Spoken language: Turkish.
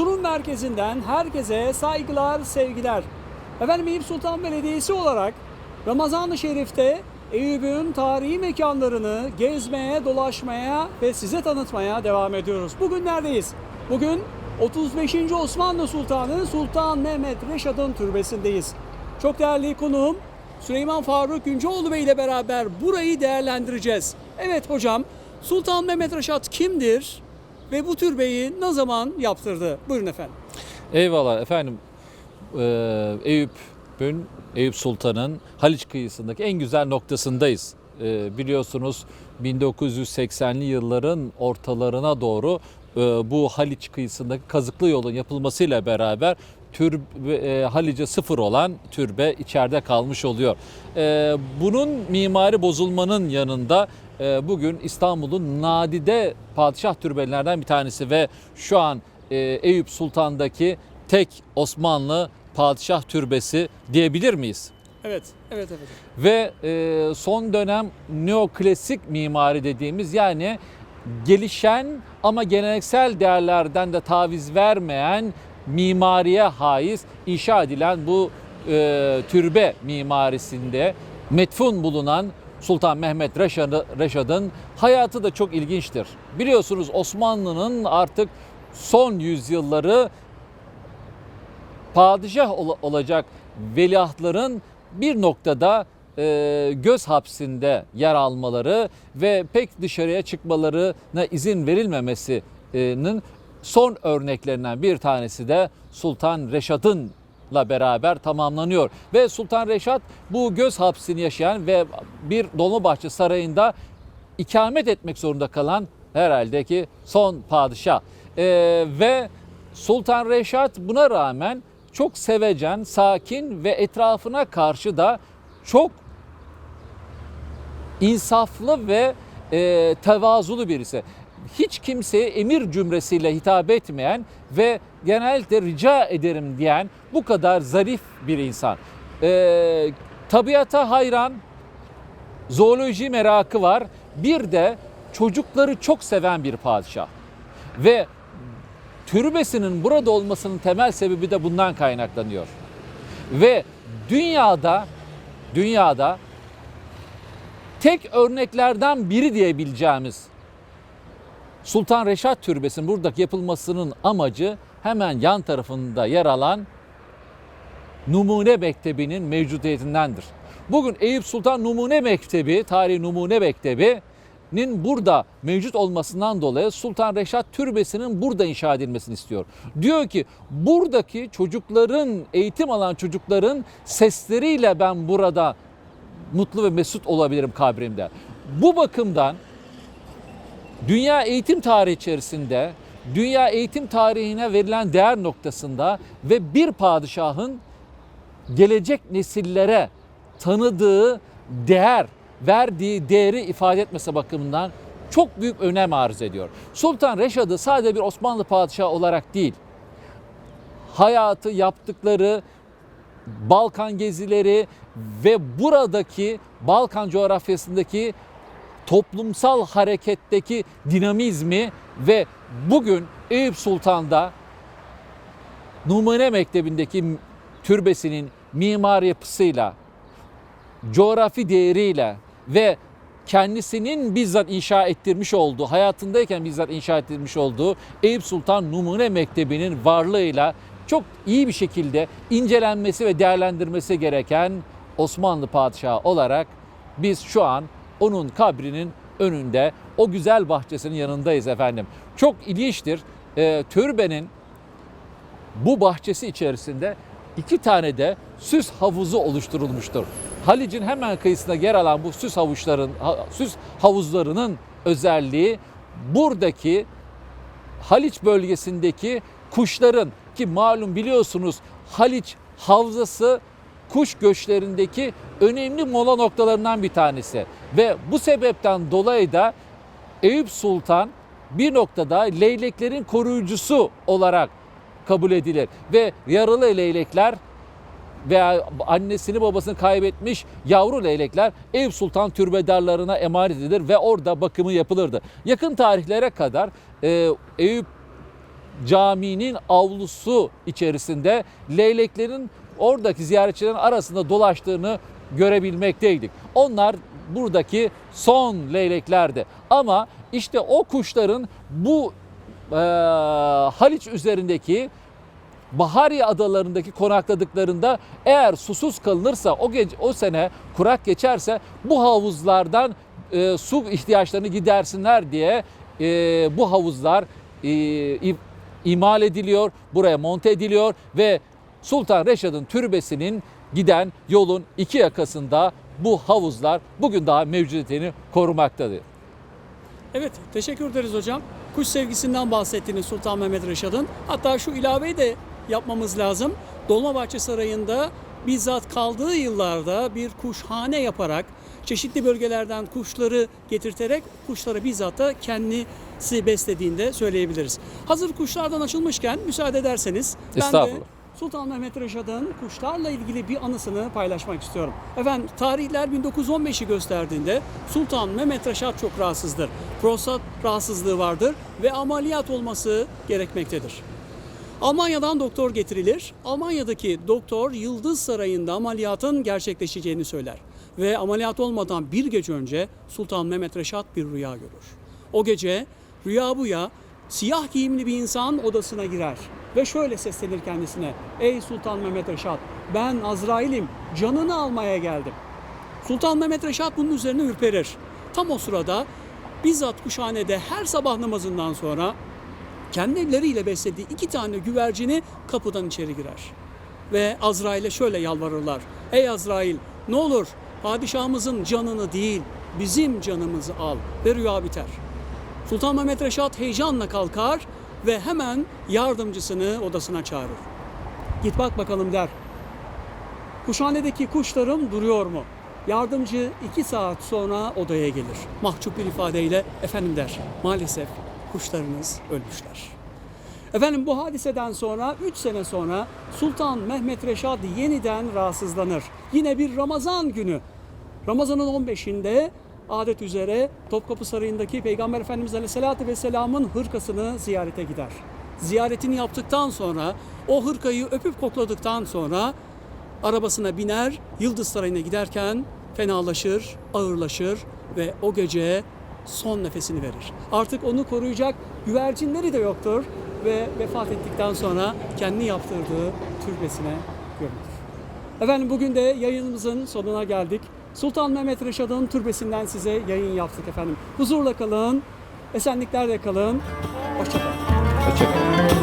merkezinden herkese saygılar, sevgiler. Efendim Eyüp Sultan Belediyesi olarak Ramazan-ı Şerif'te Eyüp'ün tarihi mekanlarını gezmeye, dolaşmaya ve size tanıtmaya devam ediyoruz. Bugün neredeyiz? Bugün 35. Osmanlı Sultanı Sultan Mehmet Reşad'ın türbesindeyiz. Çok değerli konuğum Süleyman Faruk Günceoğlu Bey ile beraber burayı değerlendireceğiz. Evet hocam, Sultan Mehmet Reşat kimdir ve bu türbeyi ne zaman yaptırdı? Buyurun efendim. Eyvallah efendim. Ee, Eyüp'ün, Eyüp Sultan'ın Haliç kıyısındaki en güzel noktasındayız. Ee, biliyorsunuz 1980'li yılların ortalarına doğru e, bu Haliç kıyısındaki kazıklı yolun yapılmasıyla beraber türbe, e, Halice sıfır olan türbe içeride kalmış oluyor. E, bunun mimari bozulmanın yanında bugün İstanbul'un nadide padişah türbelerden bir tanesi ve şu an e, Eyüp Sultan'daki tek Osmanlı padişah türbesi diyebilir miyiz? Evet, evet, evet. Ve e, son dönem neoklasik mimari dediğimiz yani gelişen ama geleneksel değerlerden de taviz vermeyen mimariye haiz inşa edilen bu e, türbe mimarisinde metfun bulunan Sultan Mehmet Reşad- Reşad'ın hayatı da çok ilginçtir. Biliyorsunuz Osmanlı'nın artık son yüzyılları padişah ol- olacak veliahtların bir noktada e, göz hapsinde yer almaları ve pek dışarıya çıkmalarına izin verilmemesinin son örneklerinden bir tanesi de Sultan Reşad'ınla beraber tamamlanıyor. Ve Sultan Reşad bu göz hapsini yaşayan ve bir Dolmabahçe Sarayı'nda ikamet etmek zorunda kalan herhalde ki son padişah. Ee, ve Sultan Reşat buna rağmen çok sevecen, sakin ve etrafına karşı da çok insaflı ve e, tevazulu birisi. Hiç kimseye emir cümlesiyle hitap etmeyen ve genellikle rica ederim diyen bu kadar zarif bir insan. E, tabiata hayran, zooloji merakı var. Bir de çocukları çok seven bir padişah. Ve türbesinin burada olmasının temel sebebi de bundan kaynaklanıyor. Ve dünyada dünyada tek örneklerden biri diyebileceğimiz Sultan Reşat Türbesi'nin buradaki yapılmasının amacı hemen yan tarafında yer alan Numune Mektebi'nin mevcudiyetindendir. Bugün Eyüp Sultan Numune Mektebi, tarihi Numune Mektebi'nin burada mevcut olmasından dolayı Sultan Reşat Türbesi'nin burada inşa edilmesini istiyor. Diyor ki buradaki çocukların, eğitim alan çocukların sesleriyle ben burada mutlu ve mesut olabilirim kabrimde. Bu bakımdan dünya eğitim tarihi içerisinde, dünya eğitim tarihine verilen değer noktasında ve bir padişahın gelecek nesillere tanıdığı değer, verdiği değeri ifade etmesi bakımından çok büyük önem arz ediyor. Sultan Reşad'ı sadece bir Osmanlı padişahı olarak değil, hayatı, yaptıkları, Balkan gezileri ve buradaki Balkan coğrafyasındaki toplumsal hareketteki dinamizmi ve bugün Eyüp Sultan'da Numune Mektebi'ndeki türbesinin mimar yapısıyla, coğrafi değeriyle ve kendisinin bizzat inşa ettirmiş olduğu, hayatındayken bizzat inşa ettirmiş olduğu Eyüp Sultan Numune Mektebi'nin varlığıyla çok iyi bir şekilde incelenmesi ve değerlendirmesi gereken Osmanlı padişahı olarak biz şu an onun kabrinin önünde o güzel bahçesinin yanındayız efendim. Çok ilginçtir. Ee, türbenin bu bahçesi içerisinde iki tane de süs havuzu oluşturulmuştur. Halic'in hemen kıyısında yer alan bu süs havuzların süs havuzlarının özelliği buradaki Haliç bölgesindeki kuşların ki malum biliyorsunuz Haliç havzası kuş göçlerindeki önemli mola noktalarından bir tanesi. Ve bu sebepten dolayı da Eyüp Sultan bir noktada leyleklerin koruyucusu olarak kabul edilir. Ve yaralı leylekler veya annesini babasını kaybetmiş yavru leylekler Eyüp Sultan türbedarlarına emanet edilir ve orada bakımı yapılırdı. Yakın tarihlere kadar e, Eyüp caminin avlusu içerisinde leyleklerin oradaki ziyaretçilerin arasında dolaştığını görebilmekteydik. Onlar buradaki son leyleklerdi. Ama işte o kuşların bu eee, Haliç üzerindeki Bahariye adalarındaki konakladıklarında eğer susuz kalınırsa o gece o sene kurak geçerse bu havuzlardan e, su ihtiyaçlarını gidersinler diye e, bu havuzlar e, imal ediliyor, buraya monte ediliyor ve Sultan Reşad'ın türbesinin giden yolun iki yakasında bu havuzlar bugün daha mevcudiyetini korumaktadır. Evet, teşekkür ederiz hocam. Kuş sevgisinden bahsettiniz Sultan Mehmet Reşad'ın. Hatta şu ilaveyi de yapmamız lazım. Dolmabahçe Sarayı'nda bizzat kaldığı yıllarda bir kuşhane yaparak çeşitli bölgelerden kuşları getirterek kuşları bizzat da kendisi beslediğinde söyleyebiliriz. Hazır kuşlardan açılmışken müsaade ederseniz ben de Estağfurullah. Sultan Mehmet Reşad'ın kuşlarla ilgili bir anısını paylaşmak istiyorum. Efendim tarihler 1915'i gösterdiğinde Sultan Mehmet Reşad çok rahatsızdır. Prostat rahatsızlığı vardır ve ameliyat olması gerekmektedir. Almanya'dan doktor getirilir. Almanya'daki doktor Yıldız Sarayı'nda ameliyatın gerçekleşeceğini söyler. Ve ameliyat olmadan bir gece önce Sultan Mehmet Reşat bir rüya görür. O gece rüya buya siyah giyimli bir insan odasına girer ve şöyle seslenir kendisine. Ey Sultan Mehmet Reşat ben Azrail'im canını almaya geldim. Sultan Mehmet Reşat bunun üzerine ürperir. Tam o sırada bizzat kuşhanede her sabah namazından sonra kendi elleriyle beslediği iki tane güvercini kapıdan içeri girer. Ve Azrail'e şöyle yalvarırlar. Ey Azrail ne olur padişahımızın canını değil bizim canımızı al ve rüya biter. Sultan Mehmet Reşat heyecanla kalkar ve hemen yardımcısını odasına çağırır. Git bak bakalım der. Kuşhanedeki kuşlarım duruyor mu? Yardımcı iki saat sonra odaya gelir. Mahcup bir ifadeyle efendim der. Maalesef kuşlarınız ölmüşler. Efendim bu hadiseden sonra 3 sene sonra Sultan Mehmet Reşad yeniden rahatsızlanır. Yine bir Ramazan günü. Ramazan'ın 15'inde adet üzere Topkapı Sarayı'ndaki Peygamber Efendimiz Aleyhisselatü Vesselam'ın hırkasını ziyarete gider. Ziyaretini yaptıktan sonra o hırkayı öpüp kokladıktan sonra arabasına biner, Yıldız Sarayı'na giderken fenalaşır, ağırlaşır ve o gece son nefesini verir. Artık onu koruyacak güvercinleri de yoktur ve vefat ettikten sonra kendi yaptırdığı türbesine gömülür. Efendim bugün de yayınımızın sonuna geldik. Sultan Mehmet Reşad'ın türbesinden size yayın yaptık efendim. Huzurla kalın, esenliklerle kalın. Hoşçakalın. Hoşçakalın.